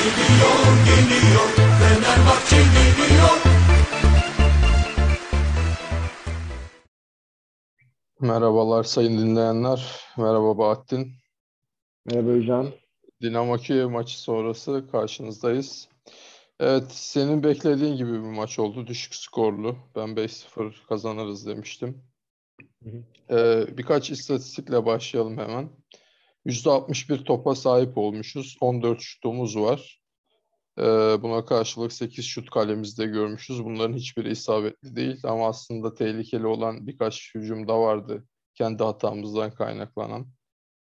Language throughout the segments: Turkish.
Geliyor, geliyor, Fenerbahçe geliyor. Merhabalar sayın dinleyenler. Merhaba Bahattin. Merhaba Hocam. Dinamo Kiev maçı sonrası karşınızdayız. Evet, senin beklediğin gibi bir maç oldu. Düşük skorlu. Ben 5-0 kazanırız demiştim. Hı hı. Ee, birkaç istatistikle başlayalım hemen. %61 topa sahip olmuşuz. 14 şutumuz var. Ee, buna karşılık 8 şut kalemizde görmüşüz. Bunların hiçbiri isabetli değil ama aslında tehlikeli olan birkaç hücum da vardı. Kendi hatamızdan kaynaklanan.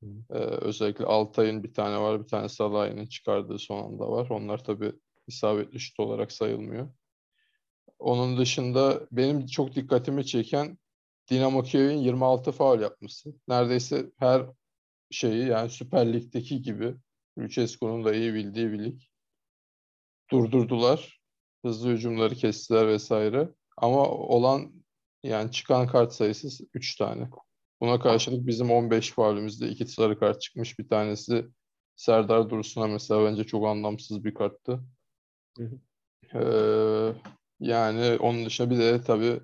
Ee, özellikle Altay'ın bir tane var, bir tane Salah'ın çıkardığı son anda var. Onlar tabii isabetli şut olarak sayılmıyor. Onun dışında benim çok dikkatimi çeken Dinamo Kiev'in 26 faul yapması. Neredeyse her şeyi yani Süper Lig'deki gibi Lucescu'nun da iyi bildiği bir lig. Durdurdular. Hızlı hücumları kestiler vesaire. Ama olan yani çıkan kart sayısı 3 tane. Buna karşılık bizim 15 faulümüzde iki sarı kart çıkmış. Bir tanesi Serdar Dursun'a mesela bence çok anlamsız bir karttı. Hı hı. Ee, yani onun dışında bir de tabii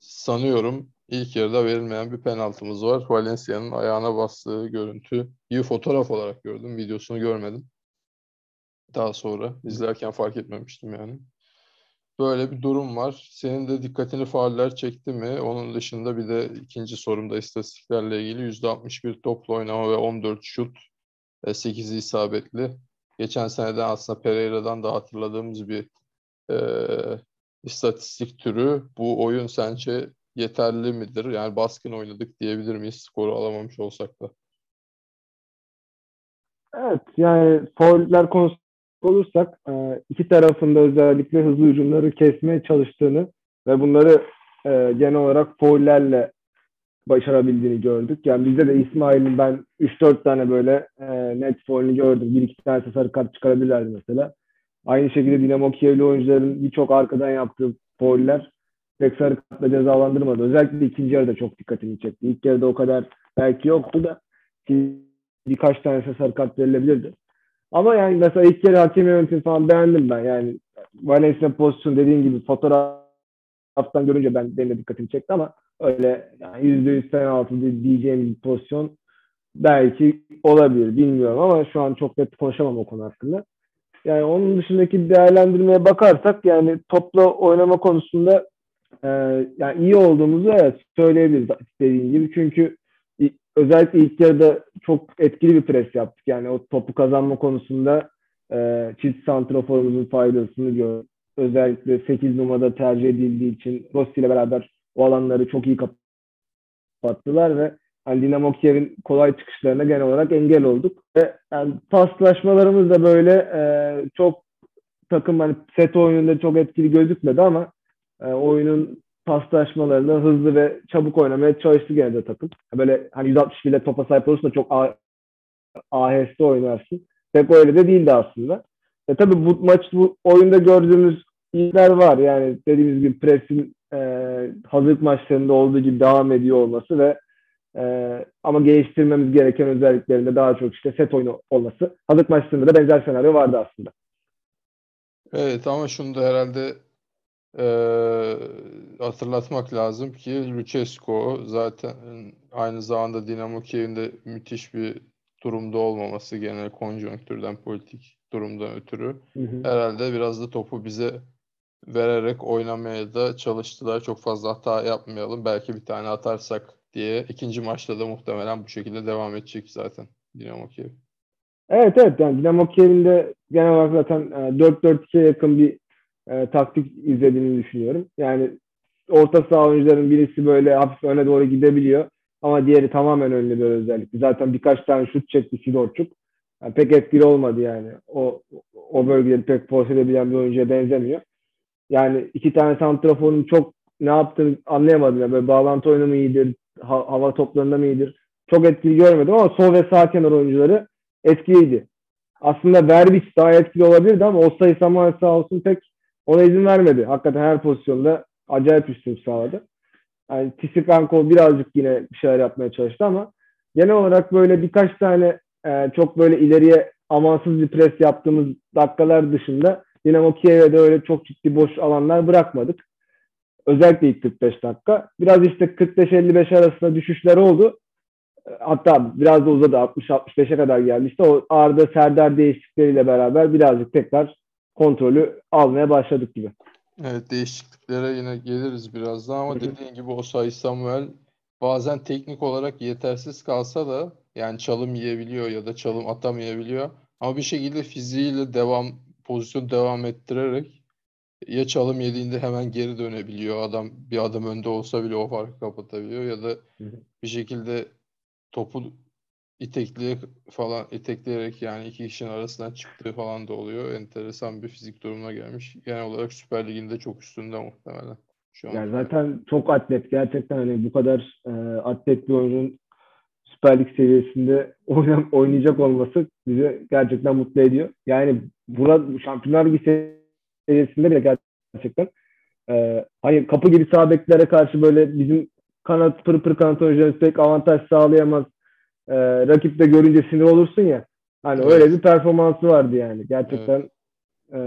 sanıyorum ilk yarıda verilmeyen bir penaltımız var. Valencia'nın ayağına bastığı görüntü. İyi fotoğraf olarak gördüm. Videosunu görmedim. Daha sonra izlerken fark etmemiştim yani. Böyle bir durum var. Senin de dikkatini fauller çekti mi? Onun dışında bir de ikinci sorumda istatistiklerle ilgili %61 topla oynama ve 14 şut, 8'i isabetli. Geçen seneden aslında Pereira'dan da hatırladığımız bir e, istatistik türü. Bu oyun sence yeterli midir? Yani baskın oynadık diyebilir miyiz skoru alamamış olsak da? Evet yani fauller konusu olursak e, iki tarafında özellikle hızlı hücumları kesmeye çalıştığını ve bunları e, genel olarak faullerle başarabildiğini gördük. Yani bizde de İsmail'in ben 3-4 tane böyle e, net faulünü gördüm. Bir iki tane sarı kart çıkarabilirlerdi mesela. Aynı şekilde Dinamo Kiev'li oyuncuların birçok arkadan yaptığı fauller pek sarı kartla cezalandırmadı. Özellikle ikinci yarıda çok dikkatimi çekti. İlk yarıda o kadar belki yoktu da birkaç tanesi sarı kart verilebilirdi. Ama yani mesela ilk kere hakem yönetimi falan beğendim ben. Yani Valencia pozisyon dediğin gibi fotoğraftan görünce ben benim de dikkatimi çekti ama öyle yani %100 penaltı diyeceğim bir pozisyon belki olabilir bilmiyorum ama şu an çok net konuşamam o konu hakkında. Yani onun dışındaki değerlendirmeye bakarsak yani topla oynama konusunda e, yani iyi olduğumuzu evet söyleyebiliriz dediğin gibi. Çünkü özellikle ilk yarıda çok etkili bir pres yaptık. Yani o topu kazanma konusunda e, çift santraforumuzun faydasını gördük. Özellikle 8 numarada tercih edildiği için Rossi ile beraber o alanları çok iyi kapattılar ve yani Dinamo Kiev'in kolay çıkışlarına genel olarak engel olduk. Ve yani paslaşmalarımız da böyle e, çok takım hani set oyununda çok etkili gözükmedi ama e, oyunun paslaşmalarında hızlı ve çabuk oynamaya çalıştı gene de takım. Böyle hani 160 bile topa sahip olursa çok aheste oynarsın. Pek öyle de değildi aslında. E tabii bu maç bu oyunda gördüğümüz iyiler var. Yani dediğimiz gibi presin e, hazırlık maçlarında olduğu gibi devam ediyor olması ve e, ama geliştirmemiz gereken özelliklerinde daha çok işte set oyunu olması. Hazırlık maçlarında da benzer senaryo vardı aslında. Evet ama şunu da herhalde e, hatırlatmak lazım ki Lucescu zaten aynı zamanda Dinamo Kiev'in de müthiş bir durumda olmaması genel konjonktürden politik durumdan ötürü Hı hı. herhalde biraz da topu bize vererek oynamaya da çalıştılar. Çok fazla hata yapmayalım. Belki bir tane atarsak diye. ikinci maçta da muhtemelen bu şekilde devam edecek zaten Dinamo Kiev. Evet evet yani Dinamo Kiev'in de genel olarak zaten e, 4-4-2'ye yakın bir e, taktik izlediğini düşünüyorum. Yani orta saha oyuncuların birisi böyle hafif öne doğru gidebiliyor ama diğeri tamamen önlü bir özellik. Zaten birkaç tane şut çekti Sidorçuk. Yani pek etkili olmadı yani. O o bölgeleri pek force edebilen bir oyuncuya benzemiyor. Yani iki tane santraforun çok ne yaptığını anlayamadım. Yani böyle bağlantı oyunu mu iyidir, ha- hava toplarında mı iyidir? Çok etkili görmedim ama sol ve sağ kenar oyuncuları etkiliydi. Aslında Verbic daha etkili olabilirdi ama o sayı Samuel sağ olsun pek ona izin vermedi. Hakikaten her pozisyonda acayip üstün sağladı. Yani Tisipenko birazcık yine bir şeyler yapmaya çalıştı ama genel olarak böyle birkaç tane e, çok böyle ileriye amansız bir pres yaptığımız dakikalar dışında Dinamo Kiev'e de öyle çok ciddi boş alanlar bırakmadık. Özellikle ilk 45 dakika. Biraz işte 45-55 arasında düşüşler oldu. Hatta biraz da uzadı 60-65'e kadar geldi. İşte o Arda Serdar değişiklikleriyle beraber birazcık tekrar kontrolü almaya başladık gibi. Evet değişikliklere yine geliriz birazdan ama dediğin gibi Osay Samuel bazen teknik olarak yetersiz kalsa da yani çalım yiyebiliyor ya da çalım atamayabiliyor. Ama bir şekilde fiziğiyle devam pozisyon devam ettirerek ya çalım yediğinde hemen geri dönebiliyor. Adam bir adım önde olsa bile o farkı kapatabiliyor ya da bir şekilde topu itekleyerek falan itekleyerek yani iki kişinin arasından çıktığı falan da oluyor. Enteresan bir fizik durumuna gelmiş. Genel olarak Süper Lig'inde çok üstünde muhtemelen. Şu an. Yani zaten çok atlet. Gerçekten hani bu kadar e, atlet bir oyuncunun Süper Lig seviyesinde oynam, oynayacak olması bizi gerçekten mutlu ediyor. Yani burada Şampiyonlar Ligi seviyesinde bile gerçekten e, hani kapı gibi sağ beklere karşı böyle bizim kanat pır pır kanat oyuncularımız pek avantaj sağlayamaz. E, rakip de görünce sinir olursun ya. Hani Evet. öyle bir performansı vardı yani. Gerçekten e,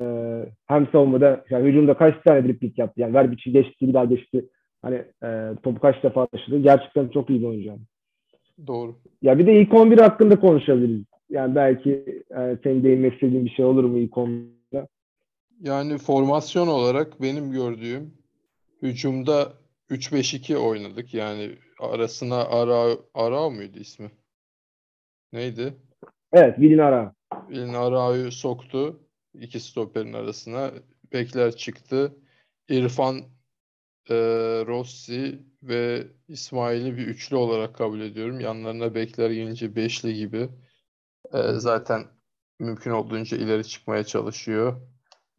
e, hem savunmada yani hücumda kaç tane dripling yaptı. Yani ver biçi geçti bir daha geçti. Hani e, topu kaç defa taşıdı. Gerçekten çok iyi bir oyuncu. yani. Doğru. Ya bir de ilk 11 hakkında konuşabiliriz. Yani belki e, senin değinmek istediğin bir şey olur mu ilk 11'de? Yani formasyon olarak benim gördüğüm hücumda 3-5-2 oynadık. Yani arasına Ara Arao muydu ismi? Neydi? Evet, Vilin Ara. Elini Arao'yu soktu iki stoperin arasına. Bekler çıktı. İrfan e, Rossi ve İsmail'i bir üçlü olarak kabul ediyorum. Yanlarına bekler gelince beşli gibi. E, zaten mümkün olduğunca ileri çıkmaya çalışıyor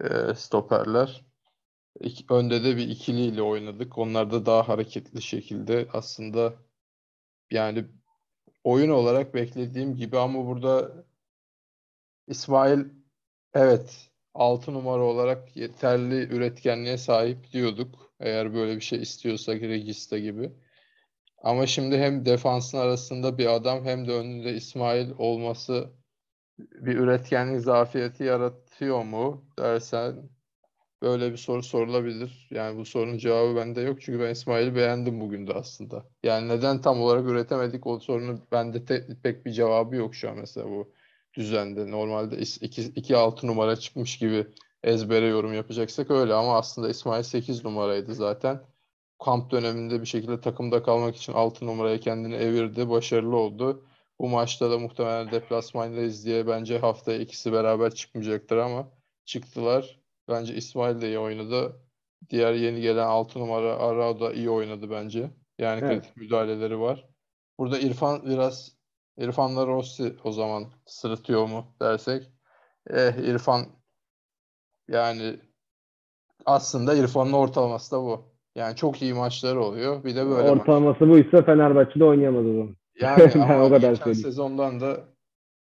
e, stoperler. İki- önde de bir ikiliyle oynadık. Onlar da daha hareketli şekilde aslında yani oyun olarak beklediğim gibi ama burada İsmail evet 6 numara olarak yeterli üretkenliğe sahip diyorduk. Eğer böyle bir şey istiyorsak Regista gibi. Ama şimdi hem defansın arasında bir adam hem de önünde İsmail olması bir üretkenlik zafiyeti yaratıyor mu dersen böyle bir soru sorulabilir. Yani bu sorunun cevabı bende yok. Çünkü ben İsmail'i beğendim bugün de aslında. Yani neden tam olarak üretemedik o sorunun bende te- pek bir cevabı yok şu an mesela bu düzende. Normalde 2-6 numara çıkmış gibi ezbere yorum yapacaksak öyle ama aslında İsmail 8 numaraydı zaten. Kamp döneminde bir şekilde takımda kalmak için 6 numaraya kendini evirdi. Başarılı oldu. Bu maçta da muhtemelen deplasmandayız diye bence haftaya ikisi beraber çıkmayacaktır ama çıktılar. Bence İsmail de iyi oynadı. Diğer yeni gelen 6 numara Arao da iyi oynadı bence. Yani Evet. kritik müdahaleleri var. Burada İrfan biraz İrfan'la Rossi o zaman sırıtıyor mu dersek. Eh İrfan yani aslında İrfan'ın ortalaması da bu. Yani çok iyi maçları oluyor. Bir de böyle maç. Ortalaması buysa Fenerbahçe'de oynayamadı zaman. Yani Ben o kadar geçen söyleyeyim. sezondan da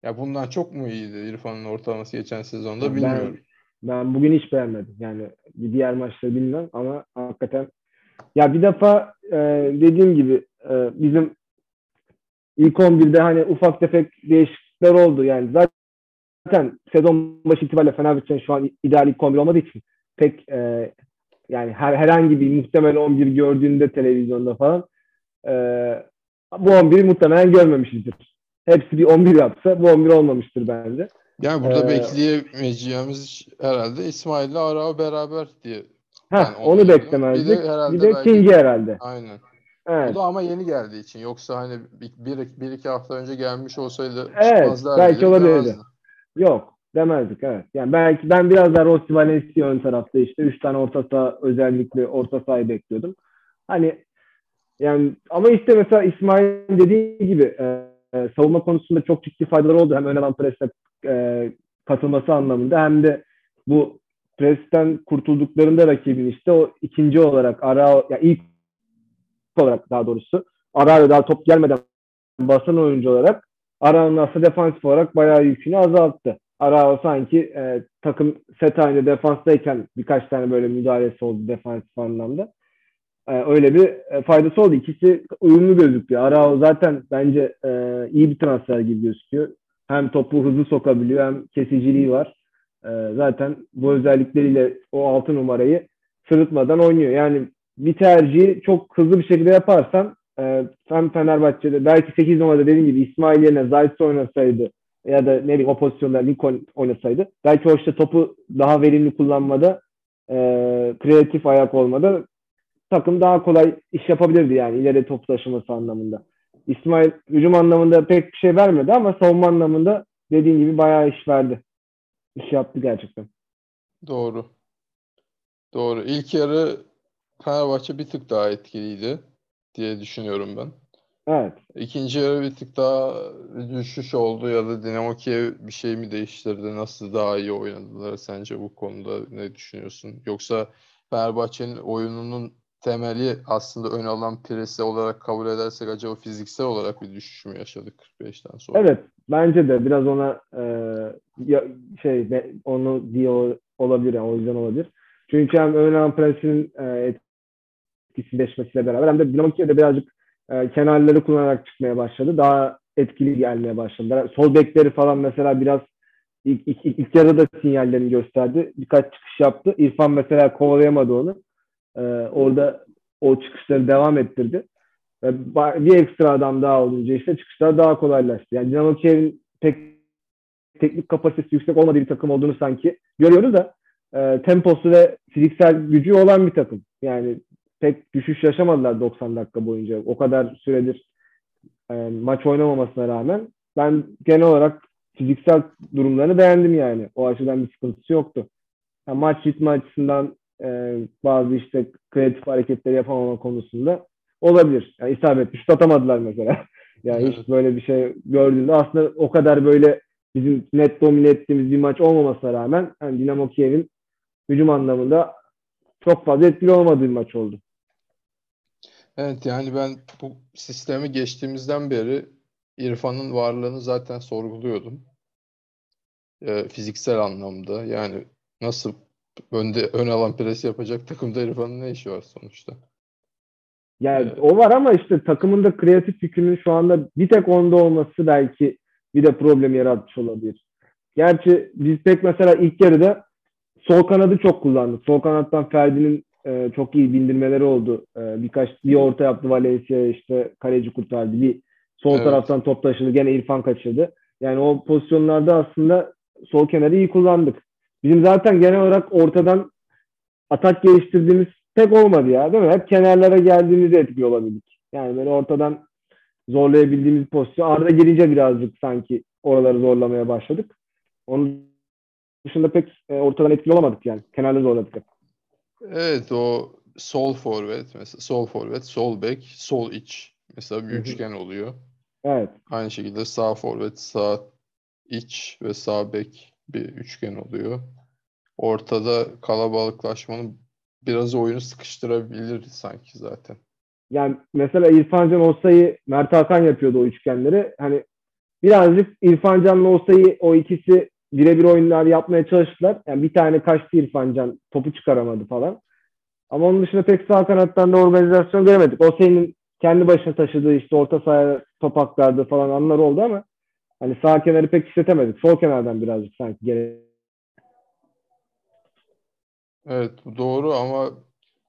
ya bundan çok mu iyiydi İrfan'ın ortalaması geçen sezonda bilmiyorum. Ben bugün hiç beğenmedim. Yani bir diğer maçları bilmem ama hakikaten ya bir defa e, dediğim gibi e, bizim ilk 11'de hani ufak tefek değişiklikler oldu. Yani zaten sezon başı itibariyle Fenerbahçe'nin şu an ideal ilk 11 olmadığı için pek e, yani her, herhangi bir muhtemel 11 gördüğünde televizyonda falan e, bu 11'i muhtemelen görmemişizdir. Hepsi bir 11 yapsa bu 11 olmamıştır bence. Yani burada Ee, bekleyemeyeceğimiz herhalde İsmail'le Arao beraber diye. Heh, Yani onu onu beklemezdik. Bir de herhalde Bir de belki- King'i herhalde. Aynen. Evet. O da ama yeni geldiği için. Yoksa hani bir, bir, iki hafta önce gelmiş olsaydı Evet, belki olabilirdi. Yok demezdik evet. Yani belki ben biraz daha Rossi Valencia ön tarafta işte 3 tane orta saha özellikle orta sahayı bekliyordum. Hani yani ama işte mesela İsmail dediği gibi e, e, savunma konusunda çok ciddi faydaları oldu. Hem ön alan presle e, katılması anlamında hem de bu presten kurtulduklarında rakibin işte o ikinci olarak ara ya ilk olarak daha doğrusu ara daha top gelmeden basan oyuncu olarak Arao'nun aslında defansif olarak bayağı yükünü azalttı. Arao sanki e, takım set halinde defanstayken birkaç tane böyle müdahalesi oldu defansif anlamda. E, öyle bir e, faydası oldu. İkisi uyumlu gözüküyor. Arao zaten bence e, iyi bir transfer gibi gözüküyor. hem topu hızlı sokabiliyor hem kesiciliği var. Zaten bu özellikleriyle o altı numarayı sırıtmadan oynuyor. Yani bir tercihi çok hızlı bir şekilde yaparsan e, hem Fenerbahçe'de belki 8 numarada dediğim gibi İsmail yerine Zayt oynasaydı ya da ne bileyim o pozisyonda Lincoln oynasaydı belki o işte topu daha verimli kullanmada e, kreatif ayak olmada takım daha kolay iş yapabilirdi yani ileri top taşıması anlamında. İsmail hücum anlamında pek bir şey vermedi ama savunma anlamında dediğin gibi bayağı iş verdi. İş yaptı gerçekten. Doğru. Doğru. İlk yarı Fenerbahçe bir tık daha etkiliydi diye düşünüyorum ben. Evet. İkinci yarı bir tık daha düşüş oldu ya da Dinamo Kiev bir şey mi değiştirdi? Nasıl daha iyi oynadılar sence bu konuda ne düşünüyorsun? Yoksa Fenerbahçe'nin oyununun temeli aslında ön alan presi olarak kabul edersek acaba fiziksel olarak bir düşüş mü yaşadık 45'ten sonra? Evet. Bence de biraz ona e, ya, şey onu diye olabilir yani o yüzden olabilir. Çünkü hem ön alan presinin e, etkisizleşmesiyle beraber hem de Dinamo Kiev'de birazcık e, kenarları kullanarak çıkmaya başladı. Daha etkili gelmeye başladı. Sol bekleri falan mesela biraz ilk, ilk, ilk yarıda sinyallerini gösterdi. Birkaç çıkış yaptı. İrfan mesela kovalayamadı onu. E, orada o çıkışları devam ettirdi. Ve bir ekstra adam daha olunca işte çıkışlar daha kolaylaştı. Yani Dinamo Kiev'in pek teknik kapasitesi yüksek olmadığı bir takım olduğunu sanki görüyoruz da e, temposu ve fiziksel gücü olan bir takım. Yani pek düşüş yaşamadılar 90 dakika boyunca. O kadar süredir e, maç oynamamasına rağmen ben genel olarak fiziksel durumlarını beğendim yani. O açıdan bir sıkıntısı yoktu. Yani maç ritmi açısından e, bazı işte kreatif hareketleri yapamama konusunda olabilir. Yani isabetli şut atamadılar mesela. yani evet. hiç böyle bir şey gördüğünde aslında o kadar böyle bizim net domine ettiğimiz bir maç olmamasına rağmen yani Dinamo Kiev'in hücum anlamında çok fazla etkili olmadığı bir maç oldu. Evet yani ben bu sistemi geçtiğimizden beri İrfan'ın varlığını zaten sorguluyordum. E, fiziksel anlamda yani nasıl önde ön alan pres yapacak takımda İrfan'ın ne işi var sonuçta? Yani ee, o var ama işte takımın da kreatif yükünün şu anda bir tek onda olması belki bir de problem yaratmış olabilir. Gerçi biz pek mesela ilk yarıda sol kanadı çok kullandık. Sol kanattan Ferdi'nin e, çok iyi bindirmeleri oldu. E, birkaç bir orta yaptı Valencia işte kaleci kurtardı. Bir sol evet. taraftan top taşıdı. Gene İrfan kaçırdı. Yani o pozisyonlarda aslında sol kenarı iyi kullandık. Bizim zaten genel olarak ortadan atak geliştirdiğimiz pek olmadı ya değil mi? Hep kenarlara geldiğimizde etkili olabildik. Yani böyle ortadan zorlayabildiğimiz pozisyon. Arda gelince birazcık sanki oraları zorlamaya başladık. Onun dışında pek e, ortadan etkili olamadık yani. Kenarları zorladık. Evet o sol forvet mesela sol forvet, sol bek, sol iç mesela bir üçgen oluyor. Evet. Aynı şekilde sağ forvet, sağ iç ve sağ bek bir üçgen oluyor. Ortada kalabalıklaşmanın biraz oyunu sıkıştırabilir sanki zaten. Yani mesela İrfan Can Osa'yı Mert Hakan yapıyordu o üçgenleri. Hani birazcık İrfan Can'la Osa'yı o ikisi birebir oyunlar yapmaya çalıştılar. Yani bir tane kaçtı İrfan Can. Topu çıkaramadı falan. Ama onun dışında pek sağ kanattan da organizasyon göremedik. O kendi başına taşıdığı işte orta sahaya top aktardığı falan anlar oldu ama hani sağ kenarı pek işletemedik. Sol kenardan birazcık sanki gene. Evet doğru ama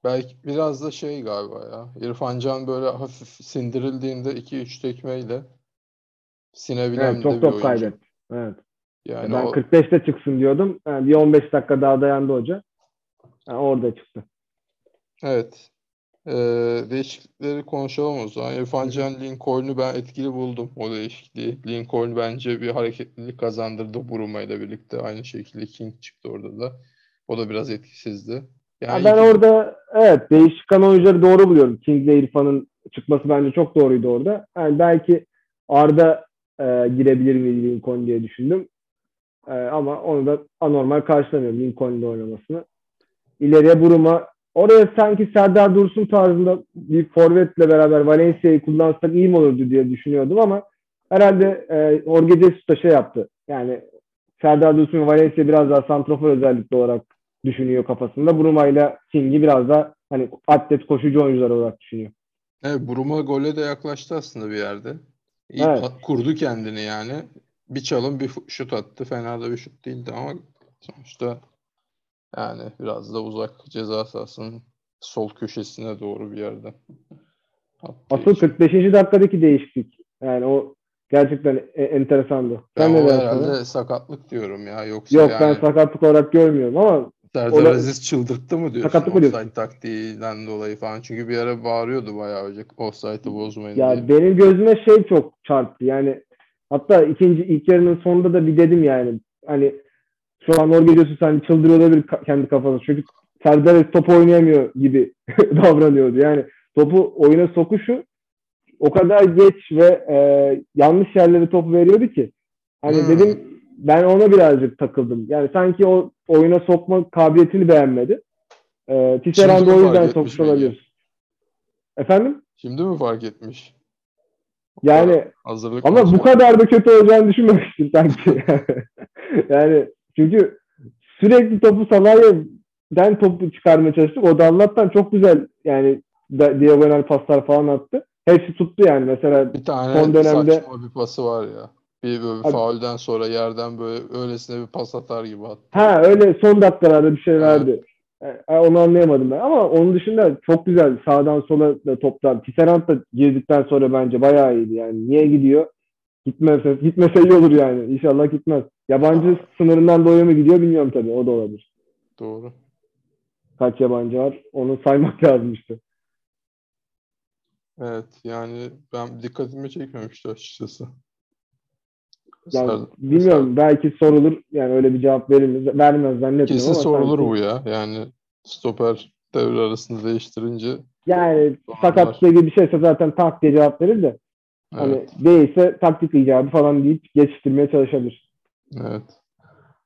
belki biraz da şey galiba ya. İrfan Can böyle hafif sindirildiğinde 2-3 tekmeyle sinebilen evet, çok bir top oyuncu. kaybetti. Evet. Yani ben o... 45'te çıksın diyordum. Yani bir 15 dakika daha dayandı hoca. Yani orada çıktı. Evet. Ee, değişiklikleri konuşalım o zaman. İrfan Can Lincoln'u ben etkili buldum o değişikliği. Lincoln bence bir hareketlilik kazandırdı Buruma ile birlikte. Aynı şekilde King çıktı orada da. O da biraz etkisizdi. Yani ben iki... orada evet değişik oyuncuları doğru buluyorum. King ile İrfan'ın çıkması bence çok doğruydu orada. Yani belki Arda e, girebilir mi Lincoln diye düşündüm. E, ama onu da anormal karşılamıyorum Lincoln'da oynamasını. İleriye Buruma oraya sanki Serdar Dursun tarzında bir forvetle beraber Valencia'yı kullansak iyi mi olurdu diye düşünüyordum ama herhalde e, Jorge Jesus da şey yaptı. Yani Serdar Dursun ve Valencia biraz daha santrofor özellikle olarak düşünüyor kafasında. Bruma ile King'i biraz daha hani atlet koşucu oyuncular olarak düşünüyor. Evet Bruma gole de yaklaştı aslında bir yerde. İyi evet. kurdu kendini yani. bir çalım bir şut attı. Fena da bir şut değildi ama sonuçta yani biraz da uzak ceza sahasının sol köşesine doğru bir yerden. attığı Asıl için. 45. dakikadaki değişiklik. Yani o gerçekten e- enteresandı. Ben ne o herhalde sakatlık diyorum ya. Yoksa Yok yani ben sakatlık olarak görmüyorum ama Serdar da- Aziz çıldırttı mı diyorsun Sakatlık mı diyorsun? offside taktiğinden dolayı falan. Çünkü bir ara bağırıyordu bayağı önce offside'ı bozmayın ya diye. benim gözüme şey çok çarptı. Yani hatta ikinci ilk yarının sonunda da bir dedim yani hani şu an orada diyorsun sen çıldırıyor olabilir kendi kafası. Çünkü Serdar Aziz top oynayamıyor gibi davranıyordu. Yani topu oyuna sokuşu o kadar geç ve e, yanlış yerlere top veriyordu ki. Hani Hmm. dedim ben ona birazcık takıldım. Yani sanki o oyuna sokma kabiliyetini beğenmedi. E, Tisserand o yüzden sokmuş olabilir. Efendim? Şimdi mi fark etmiş? Yani Hazırlık Ama maçı. bu kadar da kötü olacağını düşünmemiştim sanki. yani çünkü sürekli topu Salahya'dan topu çıkarmaya çalıştık. O da Allah'tan çok güzel yani da- diagonal paslar falan attı. Hepsi tuttu yani. Mesela Bir tane son dönemde- saçma bir pası var ya. Bir böyle Abi- faulden sonra yerden böyle öylesine bir pas atar gibi attı. ha öyle son dakikalarda bir şey Evet. verdi. E, Onu anlayamadım ben. Ama onun dışında çok güzel sağdan sola da toplar. Tisserand da girdikten sonra bence bayağı iyiydi. Yani niye gidiyor? Gitmese, gitmese iyi olur yani. İnşallah gitmez. Yabancı sınırından dolayı mı gidiyor bilmiyorum tabii. O da olabilir. Doğru. Kaç yabancı var? Onu saymak lazımmıştı. Evet yani ben dikkatimi çekmemişti açıkçası. Yani Serdar- bilmiyorum belki sorulur. Yani öyle bir cevap verilir. Vermez zannetmiyorum Kesin ama sorulur sanki- bu ya. Yani stoper devre arasında değiştirince Yani sakatlığı gibi bir şeyse zaten tak diye cevap verir de hani evet, değilse taktik icabı falan deyip geçiştirmeye çalışabilir. evet.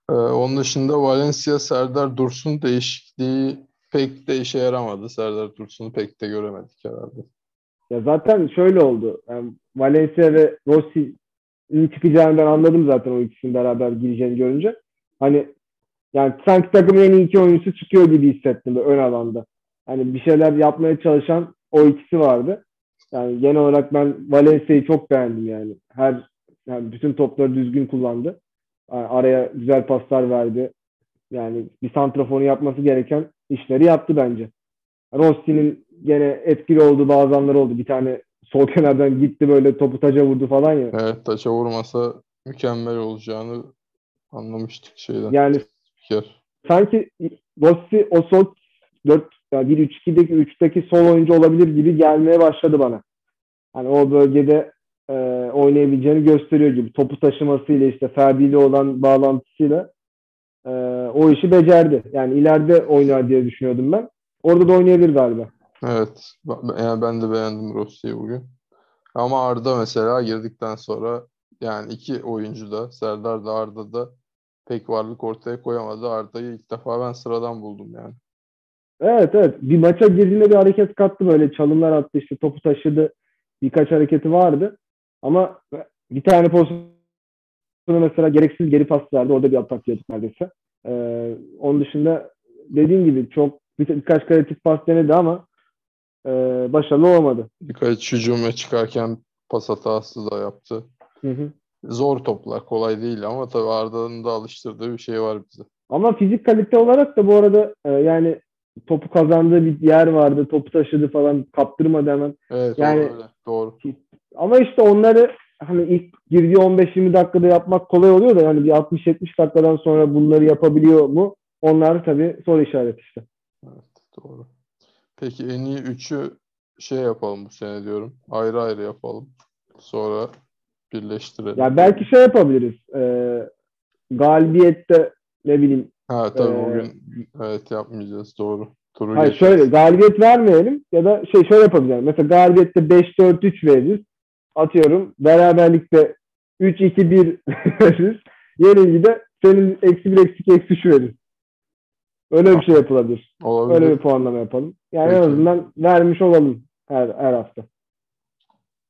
Ee, onun dışında Valencia Serdar Dursun değişikliği pek de işe yaramadı. Serdar Dursun'u pek de göremedik herhalde. Ya zaten şöyle oldu. Yani Valencia ve Rossi'nin çıkacağını ben anladım zaten o ikisinin beraber gireceğini görünce. Hani yani sanki takımın en iyi iki oyuncusu çıkıyor gibi hissettim ön alanda. Hani bir şeyler yapmaya çalışan o ikisi vardı. Yani genel olarak ben Valencia'yı çok beğendim yani. Her yani bütün topları düzgün kullandı. Yani araya güzel paslar verdi. Yani bir santrafonu yapması gereken işleri yaptı bence. Rossi'nin gene etkili olduğu bazı anlar oldu. Bir tane sol kenardan gitti böyle topu taca vurdu falan ya. Evet taça vurmasa mükemmel olacağını anlamıştık şeyden. Yani spiker. sanki Rossi o sol 4 yani 1-3-2'deki 3'teki sol oyuncu olabilir gibi gelmeye başladı bana. Hani o bölgede e, oynayabileceğini gösteriyor gibi. Topu taşımasıyla işte Ferdi ile olan bağlantısıyla e, o işi becerdi. Yani ileride oynar diye düşünüyordum ben. Orada da oynayabilir galiba. Evet. Yani ben de beğendim Rossi'yi bugün. Ama Arda mesela girdikten sonra yani iki oyuncu da Serdar da Arda da pek varlık ortaya koyamadı. Arda'yı ilk defa ben sıradan buldum yani. Evet evet. Bir maça girdiğinde bir hareket kattı böyle. Çalımlar attı işte topu taşıdı. Birkaç hareketi vardı. Ama bir tane pozisyonu mesela gereksiz geri pas verdi. Orada bir atak yedik neredeyse. Ee, onun dışında dediğim gibi çok bir, birkaç kritik pas denedi ama e, başarılı olamadı. Birkaç hücuma çıkarken pas hatası da yaptı. Hı hı. Zor toplar, kolay değil ama tabii Arda'nın da alıştırdığı bir şey var bize. Ama fizik kalite olarak da bu arada e, yani topu kazandığı bir yer vardı. Topu taşıdı falan kaptırmadı hemen. Evet, Yani- öyle. Doğru. Ama işte onları hani ilk girdiği 15-20 dakikada yapmak kolay oluyor da hani bir 60-70 dakikadan sonra bunları yapabiliyor mu? Onlar tabii soru işareti işte. Evet, doğru. Peki en iyi üçü şey yapalım bu sene diyorum. Ayrı ayrı yapalım. Sonra birleştirelim. Ya belki şey yapabiliriz. Ee, galibiyette ne bileyim. Ha tabii Ee, bugün evet yapmayacağız. Doğru. Turu Hayır geçeceğiz. şöyle galibiyet vermeyelim ya da şey şöyle yapabiliriz. Mesela galibiyette 5-4-3 veririz. Atıyorum. Beraberlikte 3-2-1 veririz. Yenilgide senin eksi 1 eksi 2 eksi 3 veririz. Öyle bir şey yapılabilir. Olabilir. Öyle bir puanlama yapalım. Yani en Peki. azından vermiş olalım her, her hafta.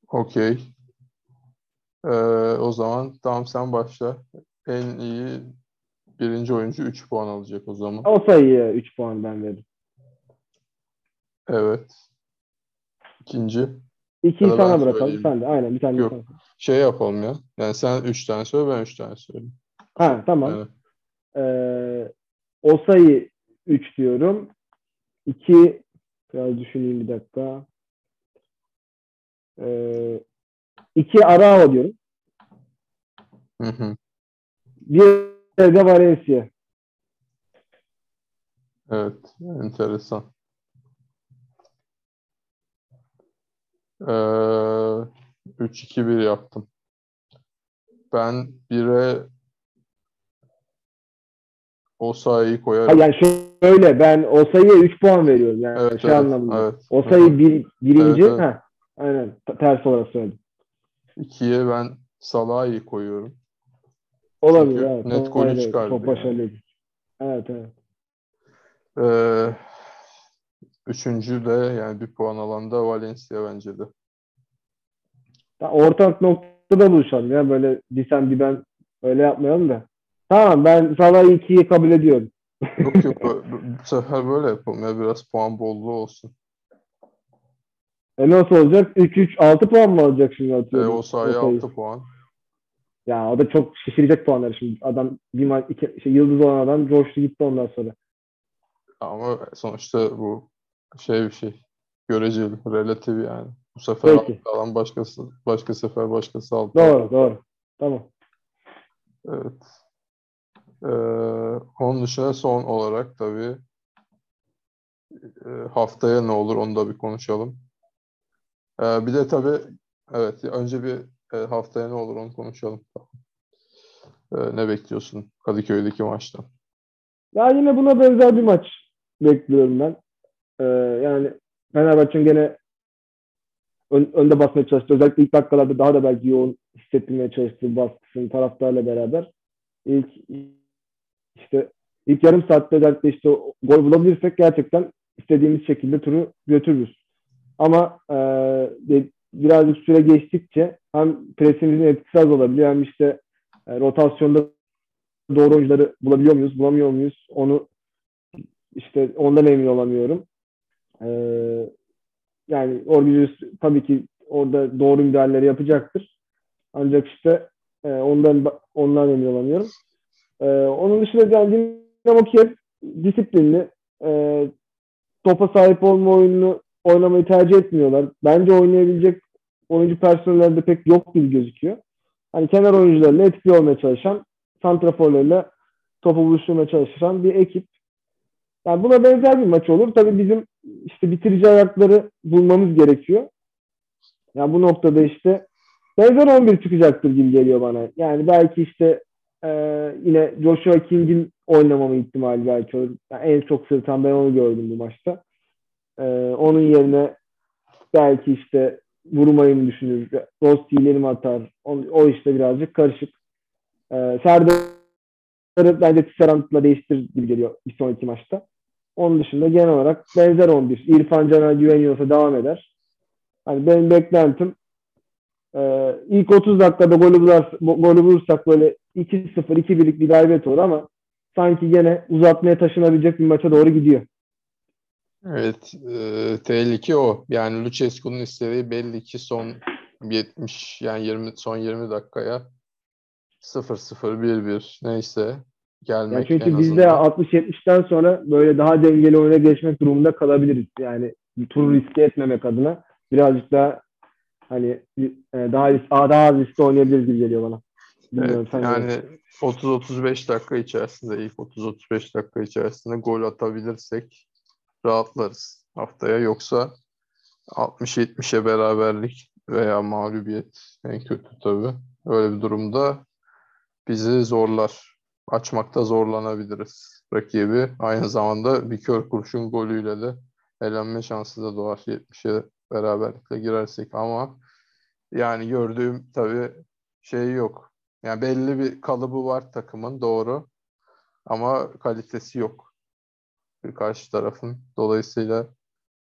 Okey. Ee, o zaman tamam sen başla. En iyi birinci oyuncu 3 puan alacak o zaman. O sayıya 3 puan ben veririm. Evet. İkinci. İkiyi Ya sana bırakalım. söyleyeyim. Sen de. Aynen bir tane Yok. sen. Şey yapalım ya. Yani sen 3 tane söyle ben 3 tane söyleyeyim. Ha tamam. Yani, Ee, Osayi 3 diyorum. 2 biraz düşüneyim bir dakika. Ee, 2 Arao diyorum. hı hı. Bir de Valencia. Evet. Enteresan. Ee, 3-2-1 yaptım. Ben 1'e Osayi'yi Ha, koyarım. yani şöyle ben Osayi'ye 3 puan veriyorum. Yani Evet, şey evet, anlamında. evet. Hı. bir, birinci. Evet, evet. Ha, aynen. Ters olarak söyledim. 2'ye ben Salah'ı koyuyorum. Olabilir. Çünkü evet. net golü çıkardı Top yani. başarılıydı. Evet evet. Ee, üçüncü de yani bir puan alan da Valencia bence de. Ya ortak noktada buluşalım ya. Böyle bir sen bir ben öyle yapmayalım da. Tamam ben Salah'ı 2'yi kabul ediyorum. Yok yok bu, sefer böyle yapalım ya biraz puan bolluğu olsun. E nasıl olacak? 3-3 6 puan mı alacak şimdi Ee, atıyorum? o sayı Osayi? 6 puan. Ya o da çok şişirecek puanları şimdi. Adam bir maç iki, şey, yıldız olan adam coştu gitti ondan sonra. Ama sonuçta bu şey bir şey. Göreceli, relatif yani. Bu sefer Peki. alan başkası, başka sefer başkası altı. Doğru doğru. Tamam. Evet. Ee, onun dışında son olarak tabii e, haftaya ne olur onu da bir konuşalım. Ee, bir de tabii evet önce bir haftaya ne olur onu konuşalım. Ee, ne bekliyorsun Kadıköy'deki maçtan? Ya yine buna benzer bir maç bekliyorum ben. Ee, yani Fenerbahçe'nin gene ön- önde basmaya çalıştı. Özellikle ilk dakikalarda daha da belki yoğun hissettirmeye çalıştığı baskısını taraftarla beraber. İlk işte ilk yarım saatte özellikle işte gol bulabilirsek gerçekten istediğimiz şekilde turu götürürüz. Ama e, birazcık süre geçtikçe hem presimizin etkisi az olabiliyor hem işte e, rotasyonda doğru oyuncuları bulabiliyor muyuz, bulamıyor muyuz? Onu işte ondan emin olamıyorum. Ee, yani Orgücüs tabii ki orada doğru müdahaleleri yapacaktır. Ancak işte e, ondan ondan emin olamıyorum. Ee, onun dışında yani Dinamo Kiev disiplinli e, topa sahip olma oyununu oynamayı tercih etmiyorlar. Bence oynayabilecek oyuncu personelleri de pek yok gibi gözüküyor. Hani kenar oyuncularla etkili olmaya çalışan santraforlarla topu buluşturmaya çalışan bir ekip. Yani buna benzer bir maç olur. Tabii bizim işte bitirici ayakları bulmamız gerekiyor. Yani bu noktada işte benzer 11 çıkacaktır gibi geliyor bana. Yani belki işte e, yine Joshua King'in oynamama ihtimali belki olur. Yani en çok sırtan ben onu gördüm bu maçta. E, onun yerine belki işte vurmayı mı düşünür? Rosti ileri mi atar? O, o işte birazcık karışık. E, Serdar'ı bence Tisserant'la değiştir gibi geliyor bir sonraki maçta. Onun dışında genel olarak benzer 11. İrfan Can'a güveniyorsa devam eder. Hani benim beklentim e, ilk 30 dakikada golü, bular, golü bulursak böyle 2-0, 2-1'lik bir galibiyet olur ama sanki gene uzatmaya taşınabilecek bir maça doğru gidiyor. Evet, e, tehlike o. Yani Lucescu'nun istediği belli ki son 70 yani 20 son 20 dakikaya 0-0 1-1 neyse gelmek Yani çünkü en biz de azından. 60-70'ten sonra böyle daha dengeli oyuna geçmek durumunda kalabiliriz. Yani turu riske etmemek adına birazcık daha hani e, daha ris- daha az riskli oynayabiliriz gibi geliyor bana. Bilmiyorum Evet, yani 30-35 dakika içerisinde ilk 30-35 dakika içerisinde gol atabilirsek rahatlarız haftaya. Yoksa 60-70'e beraberlik veya mağlubiyet en kötü tabii. Öyle bir durumda bizi zorlar. Açmakta zorlanabiliriz rakibi. Aynı zamanda bir kör kurşun golüyle de elenme şansı da doğar 70'e beraberlikle girersek ama yani gördüğüm tabii şey yok. Yani belli bir kalıbı var takımın doğru ama kalitesi yok karşı tarafın. Dolayısıyla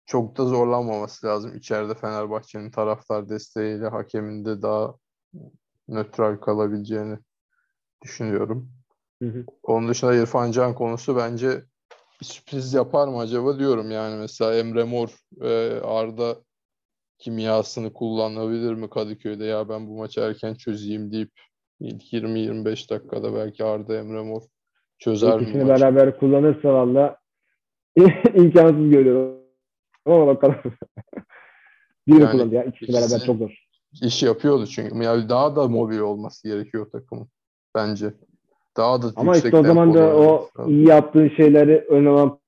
çok da zorlanmaması lazım. İçeride Fenerbahçe'nin taraftar desteğiyle hakemin de daha nötral kalabileceğini düşünüyorum. Hı hı. Onun dışında İrfan Can konusu bence bir sürpriz yapar mı acaba diyorum. Yani mesela Emre Mor ve Arda kimyasını kullanabilir mi Kadıköy'de? Ya ben bu maçı erken çözeyim deyip ilk 20-25 dakikada belki Arda Emre Mor çözer mi İkisini maçı? beraber kullanırsa valla imkansız görüyorum. Ama bakalım. Biri Yani kullandı ya. İkisi beraber çok zor. İş yapıyordu çünkü. Yani daha da mobil olması gerekiyor takımın bence. Daha da Ama işte o zaman da o lazım. iyi yaptığın şeyleri ön alan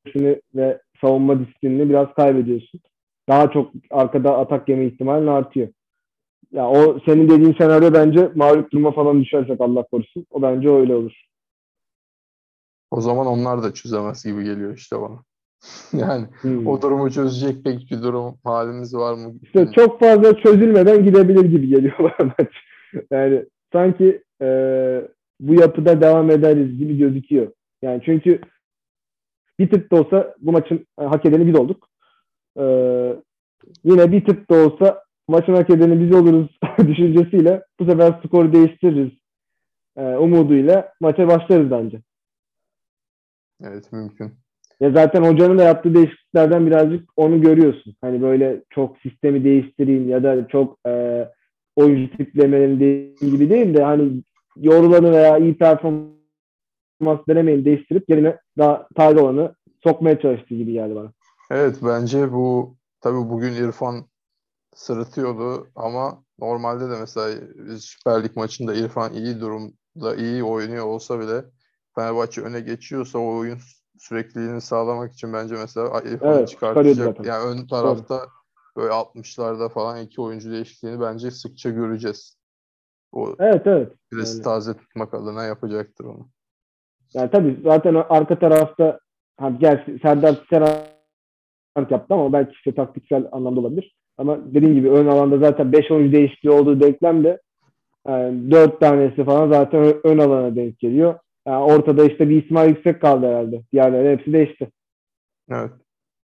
ve savunma disiplinini biraz kaybediyorsun. Daha çok arkada atak yeme ihtimalin artıyor. Ya o senin dediğin senaryo bence mağlup duruma falan düşersek Allah korusun. O bence öyle olur. O zaman onlar da çözemez gibi geliyor işte bana. Yani Hmm. o durumu çözecek pek bir durum halimiz var mı? İşte çok fazla çözülmeden gidebilir gibi geliyor bana maç. Yani sanki e, bu yapıda devam ederiz gibi gözüküyor. Yani çünkü bir tık da olsa bu maçın e, hak edeni biz olduk. E, yine bir tık da olsa maçın hak edeni biz oluruz düşüncesiyle bu sefer skoru değiştiririz e, umuduyla maça başlarız bence. Evet mümkün. Ya zaten hocanın da yaptığı değişikliklerden birazcık onu görüyorsun. Hani böyle çok sistemi değiştireyim ya da çok e, oyuncu tiplemelerini değiştireyim gibi değil de hani yorulanı veya iyi performans denemeyin değiştirip yerine daha taze olanı sokmaya çalıştığı gibi geldi bana. Evet bence bu tabii bugün İrfan sırıtıyordu ama normalde de mesela Süper Lig maçında İrfan iyi durumda iyi oynuyor olsa bile Fenerbahçe öne geçiyorsa o oyun sürekliliğini sağlamak için bence mesela İrfan'ı Evet, çıkartacak. Yani ön tarafta böyle 60'larda falan iki oyuncu değişikliğini bence sıkça göreceğiz. O Evet evet. presi Yani- taze tutmak adına yapacaktır onu. Yani tabii zaten arka tarafta ha, gerçi Serdar Serhan yaptı ama belki işte taktiksel anlamda olabilir. Ama dediğim gibi ön alanda zaten 5 oyuncu değişikliği olduğu denklemde yani 4 tanesi falan zaten ön alana denk geliyor. Yani ortada işte bir İsmail Yüksek kaldı herhalde. Diğerleri hepsi değişti. Evet.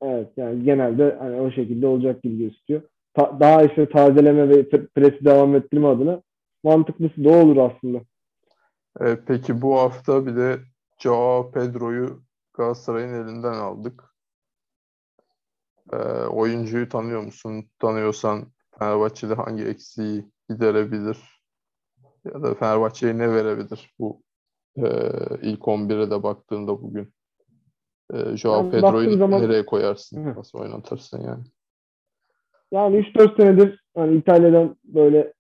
Evet yani genelde hani o şekilde olacak gibi gözüküyor. Ta- daha işte tazeleme ve pre- presi devam ettirme adına mantıklısı da olur aslında. E, peki bu hafta bir de Joao Pedro'yu Galatasaray'ın elinden aldık. E, oyuncuyu tanıyor musun? Tanıyorsan Fenerbahçe'de hangi eksiği giderebilir? Ya da Fenerbahçe'ye ne verebilir bu e, ilk 11'e de baktığında bugün? E, Joao Yani Pedro'yu zaman- nereye koyarsın? Hı. Nasıl oynatırsın yani? Yani 3-4 senedir hani İtalya'dan böyle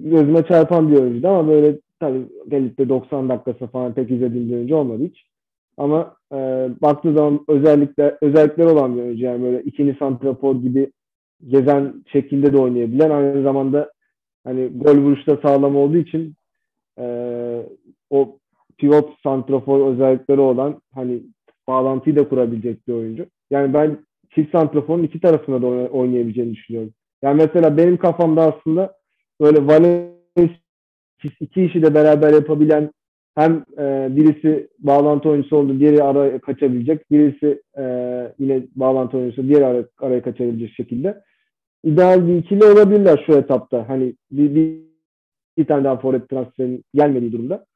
gözüme çarpan bir oyuncuydu ama böyle tabii gelip de 90 dakikası falan pek izlediğim bir oyuncu olmadı hiç. Ama e, baktığı zaman özellikle özellikleri olan bir oyuncu yani böyle ikinci santrafor gibi gezen şekilde de oynayabilen aynı zamanda hani gol vuruşta sağlam olduğu için e, o pivot santrafor özellikleri olan hani bağlantıyı da kurabilecek bir oyuncu. Yani ben çift santraforun iki tarafında da oyna- oynayabileceğini düşünüyorum. Yani mesela benim kafamda aslında böyle Valencia iki işi de beraber yapabilen hem e, birisi bağlantı oyuncusu oldu, diğeri araya kaçabilecek. Birisi e, yine bağlantı oyuncusu, diğeri ara, araya kaçabilecek şekilde. İdeal bir ikili olabilirler şu etapta. Hani bir, bir, bir tane daha forvet transferinin gelmediği durumda.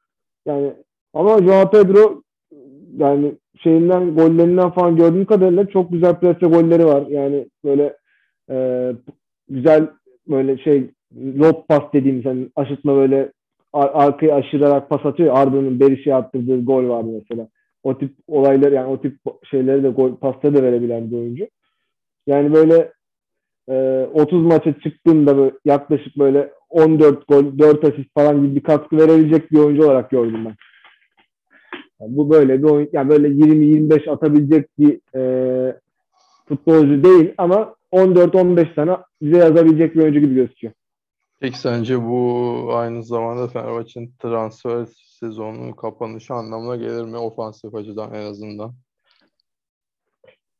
Yani ama Joao Pedro yani şeyinden gollerinden falan gördüğüm kadarıyla çok güzel prese golleri var. Yani böyle e, güzel böyle şey lob pas dediğimiz hani aşıtma böyle ar- arkaya aşırarak pas atıyor. Arda'nın Beriş'e attırdığı gol vardı mesela. O tip olaylar yani o tip şeyleri de gol pasları da verebilen bir oyuncu. Yani böyle e, 30 maça çıktığında böyle yaklaşık böyle 14 gol, 4 asist falan gibi bir katkı verebilecek bir oyuncu olarak gördüm ben. Yani bu böyle bir oyun, yani böyle 20-25 atabilecek bir e, futbolcu değil ama 14-15 tane bize yazabilecek bir oyuncu gibi gözüküyor. Peki sence bu aynı zamanda Fenerbahçe'nin transfer sezonunun kapanışı anlamına gelir mi ofansif açıdan en azından?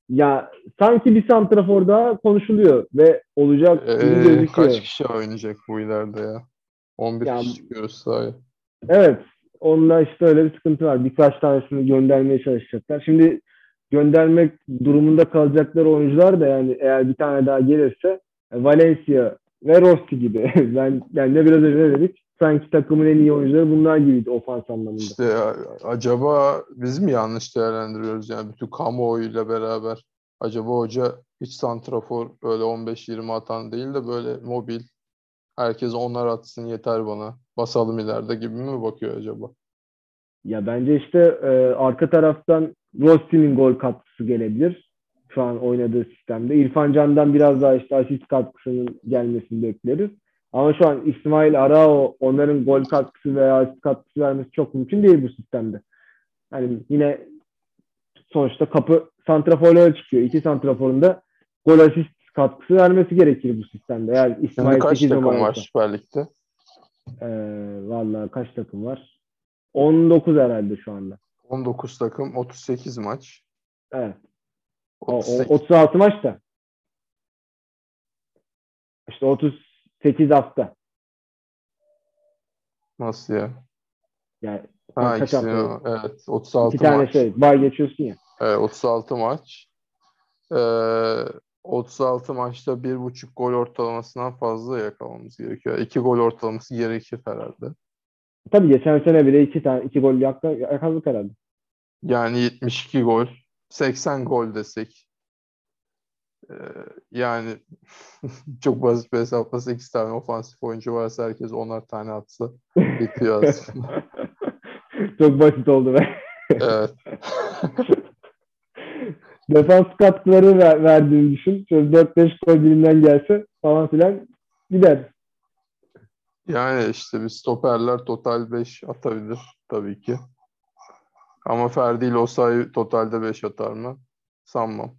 Ya sanki bir santrafor daha konuşuluyor ve olacak Ee, kaç kişi oynayacak bu ileride ya? 11 Ya- kişi çıkıyoruz sahaya. Evet. Onunla işte öyle bir sıkıntı var. Birkaç tanesini göndermeye çalışacaklar. Şimdi göndermek durumunda kalacakları oyuncular da yani eğer bir tane daha gelirse e, Valencia ve Rossi gibi. ben, ben de biraz önce ne dedik? Sanki takımın en iyi oyuncuları bunlar gibiydi ofans anlamında. İşte acaba biz mi yanlış değerlendiriyoruz yani bütün kamuoyuyla beraber acaba hoca Hiç santrafor öyle 15-20 atan değil de böyle mobil. Herkes onlar atsın yeter bana. Basalım ileride gibi mi bakıyor acaba? Ya bence işte e, arka taraftan Rossi'nin gol katkısı gelebilir. Şu an oynadığı sistemde. İrfan Can'dan biraz daha işte asist katkısının gelmesini bekleriz. Ama şu an İsmail Arao onların gol katkısı veya asist katkısı vermesi çok mümkün değil bu sistemde. Yani yine sonuçta kapı santraforlara çıkıyor. İki santraforun da gol asist katkısı vermesi gerekir bu sistemde. Şimdi İsmail kaç 8 takım var numaraysa. Süper Lig'de? Ee, vallahi kaç takım var? 19 herhalde şu anda. 19 takım, 38 maç. Evet. O, o, 38. 36 maç da. İşte 38 hafta. Nasıl ya? Yani Ha kaç hafta? evet 36 iki tane maç. şey. Bay geçiyorsun ya. Evet, 36 maç. Ee, 36 maçta 1.5 gol ortalamasından fazla yakalamamız gerekiyor. 2 gol ortalaması gerekir herhalde. Tabii geçen sene bile iki tane iki gol yakla, yakaladık herhalde. Yani 72 gol, 80 gol desek. Ee, yani çok basit bir hesapla 8 tane ofansif oyuncu varsa herkes 10'ar tane atsa bitiyor aslında. Çok basit oldu be. Evet. Defans katkıları ver, verdiğini düşün. Şöyle 4-5 gol birinden gelse falan filan gider. Yani işte bir stoperler total 5 atabilir tabii ki. Ama Ferdi ile Osayi totalde 5 atar mı? Sanmam.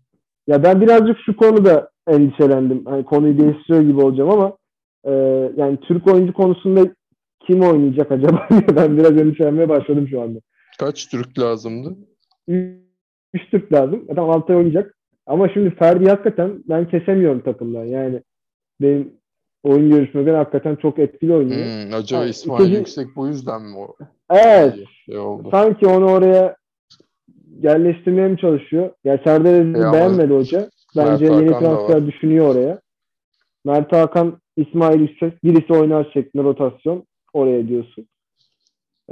Ya ben birazcık şu konuda endişelendim. Hani konuyu değiştiriyor gibi olacağım ama e, yani Türk oyuncu konusunda kim oynayacak acaba ben biraz endişelenmeye başladım şu anda. Kaç Türk lazımdı? Üç Türk lazım. Adam Altay oynayacak. Ama şimdi Ferdi hakikaten ben kesemiyorum takımdan. Yani benim oyun görüşmeden hakikaten çok etkili oynuyor. Hmm, acaba Ha, İsmail ikinci- Yüksek bu yüzden mi o Evet. şey oldu? Sanki onu oraya yerleştirmeye mi çalışıyor? Ya Serdar Aziz'i beğenmedi hoca. Bence Mert yeni Hakan transfer düşünüyor oraya. Mert Hakan, İsmail Yüksek birisi oynar şeklinde rotasyon oraya diyorsun.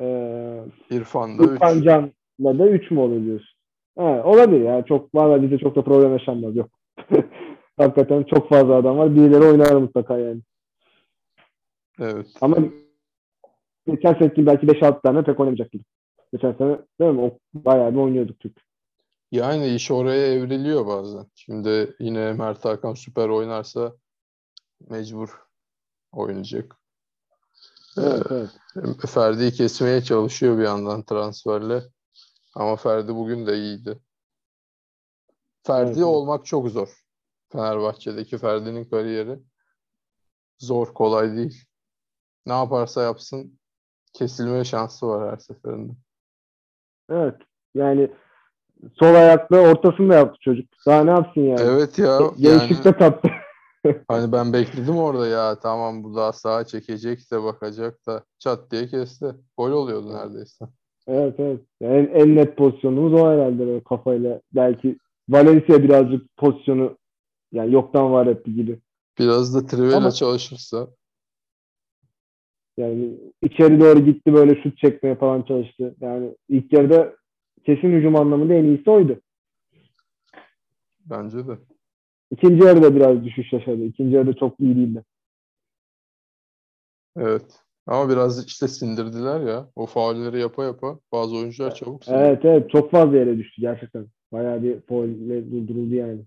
Ee, İrfan da 3. İrfan Can'la da 3 mü olur diyorsun? Ha, olabilir ya. Çok valla bizde çok da problem yaşanmaz yok. Hakikaten çok fazla adam var. Birileri oynar mutlaka yani. Evet. Ama geçen seneki belki 5-6 tane pek oynamayacak gibi. Geçen sene değil mi? O, bayağı bir oynuyorduk Türk. Yani iş oraya evriliyor bazen. Şimdi yine Mert Hakan süper oynarsa mecbur oynayacak. Evet, evet. Ee, Ferdi'yi kesmeye çalışıyor bir yandan transferle. Ama Ferdi bugün de iyiydi. Ferdi evet. olmak çok zor. Fenerbahçe'deki Ferdi'nin kariyeri zor, kolay değil. Ne yaparsa yapsın kesilme şansı var her seferinde. Evet. Yani sol ayakla ortasını da yaptı çocuk. Daha ne yapsın yani? Evet ya yani Gençlikte tattı. hani ben bekledim orada ya tamam bu daha sağa çekecek de bakacak da çat diye kesti. Gol oluyordu neredeyse. Evet evet. Yani en, en net pozisyonumuz o herhalde böyle kafayla. Belki Valencia birazcık pozisyonu yani yoktan var etti gibi. Biraz da Trivela çalışırsa Yani içeri doğru gitti böyle şut çekmeye falan çalıştı. Yani ilk yarıda kesin hücum anlamında en iyisi oydu. bence de. İkinci yarıda biraz düşüş yaşadı. İkinci yarıda çok iyi değildi. Evet. Ama biraz işte sindirdiler ya. O faulleri yapa yapa bazı oyuncular çabuk sindirdi. Evet evet çok fazla yere düştü gerçekten. Bayağı bir faulle durduruldu yani.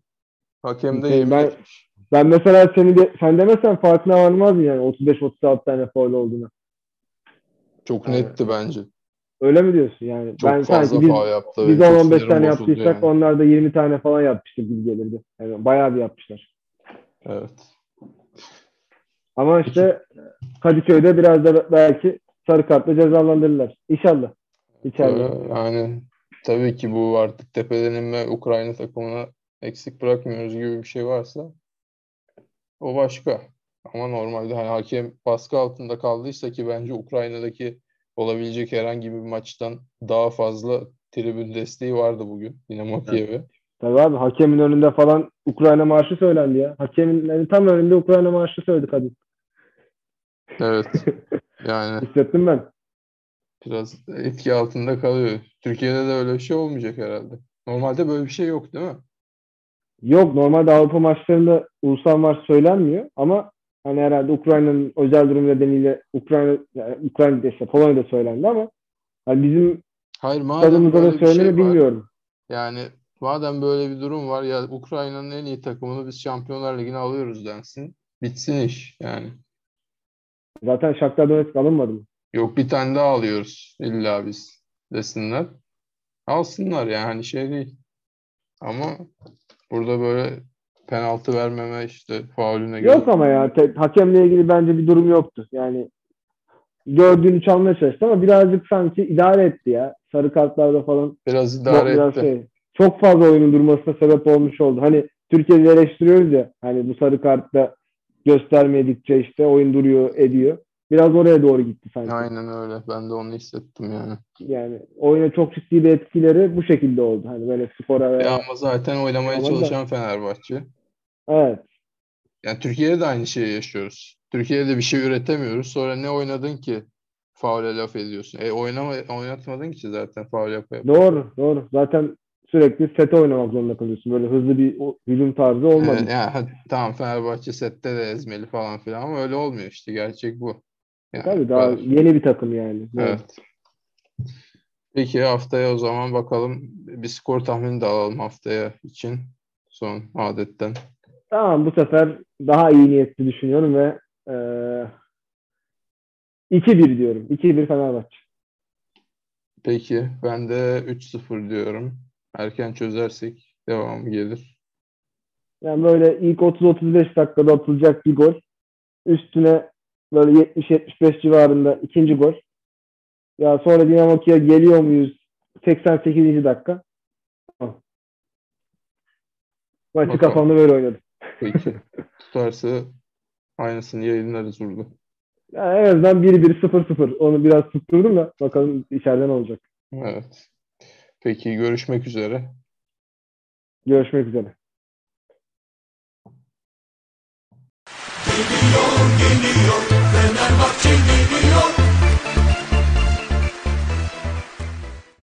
Hakem de Şey, yemin ben- etmiş. Ben mesela seni de, sen demesen farkına varmazdım yani 35-36 tane faul olduğunu. Çok Evet. netti bence. Öyle mi diyorsun yani? Çok ben fazla sanki biz, faul yaptı. biz ve çok 10-15 sinirim tane yaptıysak yani. onlar da 20 tane falan yapmıştır gibi gelirdi. Yani bayağı bir yapmışlar. Evet. Ama işte Kadıköy'de biraz da belki sarı kartla cezalandırırlar. İnşallah. İçeride. Ee, Yani tabii ki bu artık tepeden inme Ukrayna takımına eksik bırakmıyoruz gibi bir şey varsa o başka. Ama normalde hani hakem baskı altında kaldıysa ki bence Ukrayna'daki olabilecek herhangi bir maçtan daha fazla tribün desteği vardı bugün Dinamo Kiev'e. Tabii abi hakemin önünde falan Ukrayna marşı söylendi ya. Hakemin yani tam önünde Ukrayna marşı söyledi kadın. Evet. Yani Hissettim ben. biraz etki altında kalıyor. Türkiye'de de öyle bir şey olmayacak herhalde. Normalde böyle bir şey yok değil mi? Yok normalde Avrupa maçlarında ulusal maç söylenmiyor ama hani herhalde Ukrayna'nın özel durum nedeniyle Ukrayna yani Ukrayna'da işte Polonya'da söylendi ama hani bizim Hayır madem böyle da bir şey var, bilmiyorum. yani madem böyle bir durum var ya Ukrayna'nın en iyi takımını biz Şampiyonlar Ligi'ne alıyoruz densin. Bitsin iş yani. Zaten Shakhtar Donetsk alınmadı mı? Yok bir tane daha alıyoruz illa biz desinler. Alsınlar yani şey değil. Ama burada böyle penaltı vermeme işte faulüne Yok göre. ama ya te- hakemle ilgili bence bir durum yoktu. Yani gördüğünü çalmaya çalıştı ama birazcık sanki idare etti ya. Sarı kartlarda falan Biraz idare biraz etti. şey, çok fazla oyunun durmasına sebep olmuş oldu. Hani Türkiye'de eleştiriyoruz ya hani bu sarı kartta göstermedikçe işte oyun duruyor ediyor. Biraz oraya doğru gitti sanki. Aynen öyle. Ben de onu hissettim yani. Yani oyuna çok ciddi bir etkileri bu şekilde oldu. Hani böyle skora veya Ya ama zaten oynamaya Ama da- çalışan Fenerbahçe. evet. Yani Türkiye'de de aynı şeyi yaşıyoruz. Türkiye'de bir şey üretemiyoruz. Sonra ne oynadın ki faule laf ediyorsun. E oynama, oynatmadın ki zaten faul yapa. Doğru, doğru. Zaten sürekli sete oynamak zorunda kalıyorsun. Böyle hızlı bir hücum tarzı olmadı. Evet, yani tamam Fenerbahçe sette de ezmeli falan filan ama öyle olmuyor işte. Gerçek bu. Yani Tabii daha kadar. yeni bir takım yani. Evet. Peki haftaya o zaman bakalım bir skor tahmini de alalım haftaya için. Son adetten. Tamam bu sefer daha iyi niyetli düşünüyorum ve eee 2-1 diyorum. 2-1 Fenerbahçe. Peki ben de 3-0 diyorum. Erken çözersek devamı gelir. Yani böyle ilk 30-35 dakikada atılacak bir gol. Üstüne böyle 70-75 civarında ikinci gol. Ya sonra Dinamo Kiev geliyor muyuz? 88. dakika. Tamam. Maçı Bakalım. kafamda böyle oynadım. Peki. Tutarsa aynısını yayınlarız burada. Yani en azından 1-1 0-0. Onu biraz tutturdum da bakalım içeriden olacak. Evet. Peki görüşmek üzere. Görüşmek üzere. Geliyor geliyor Lamborghini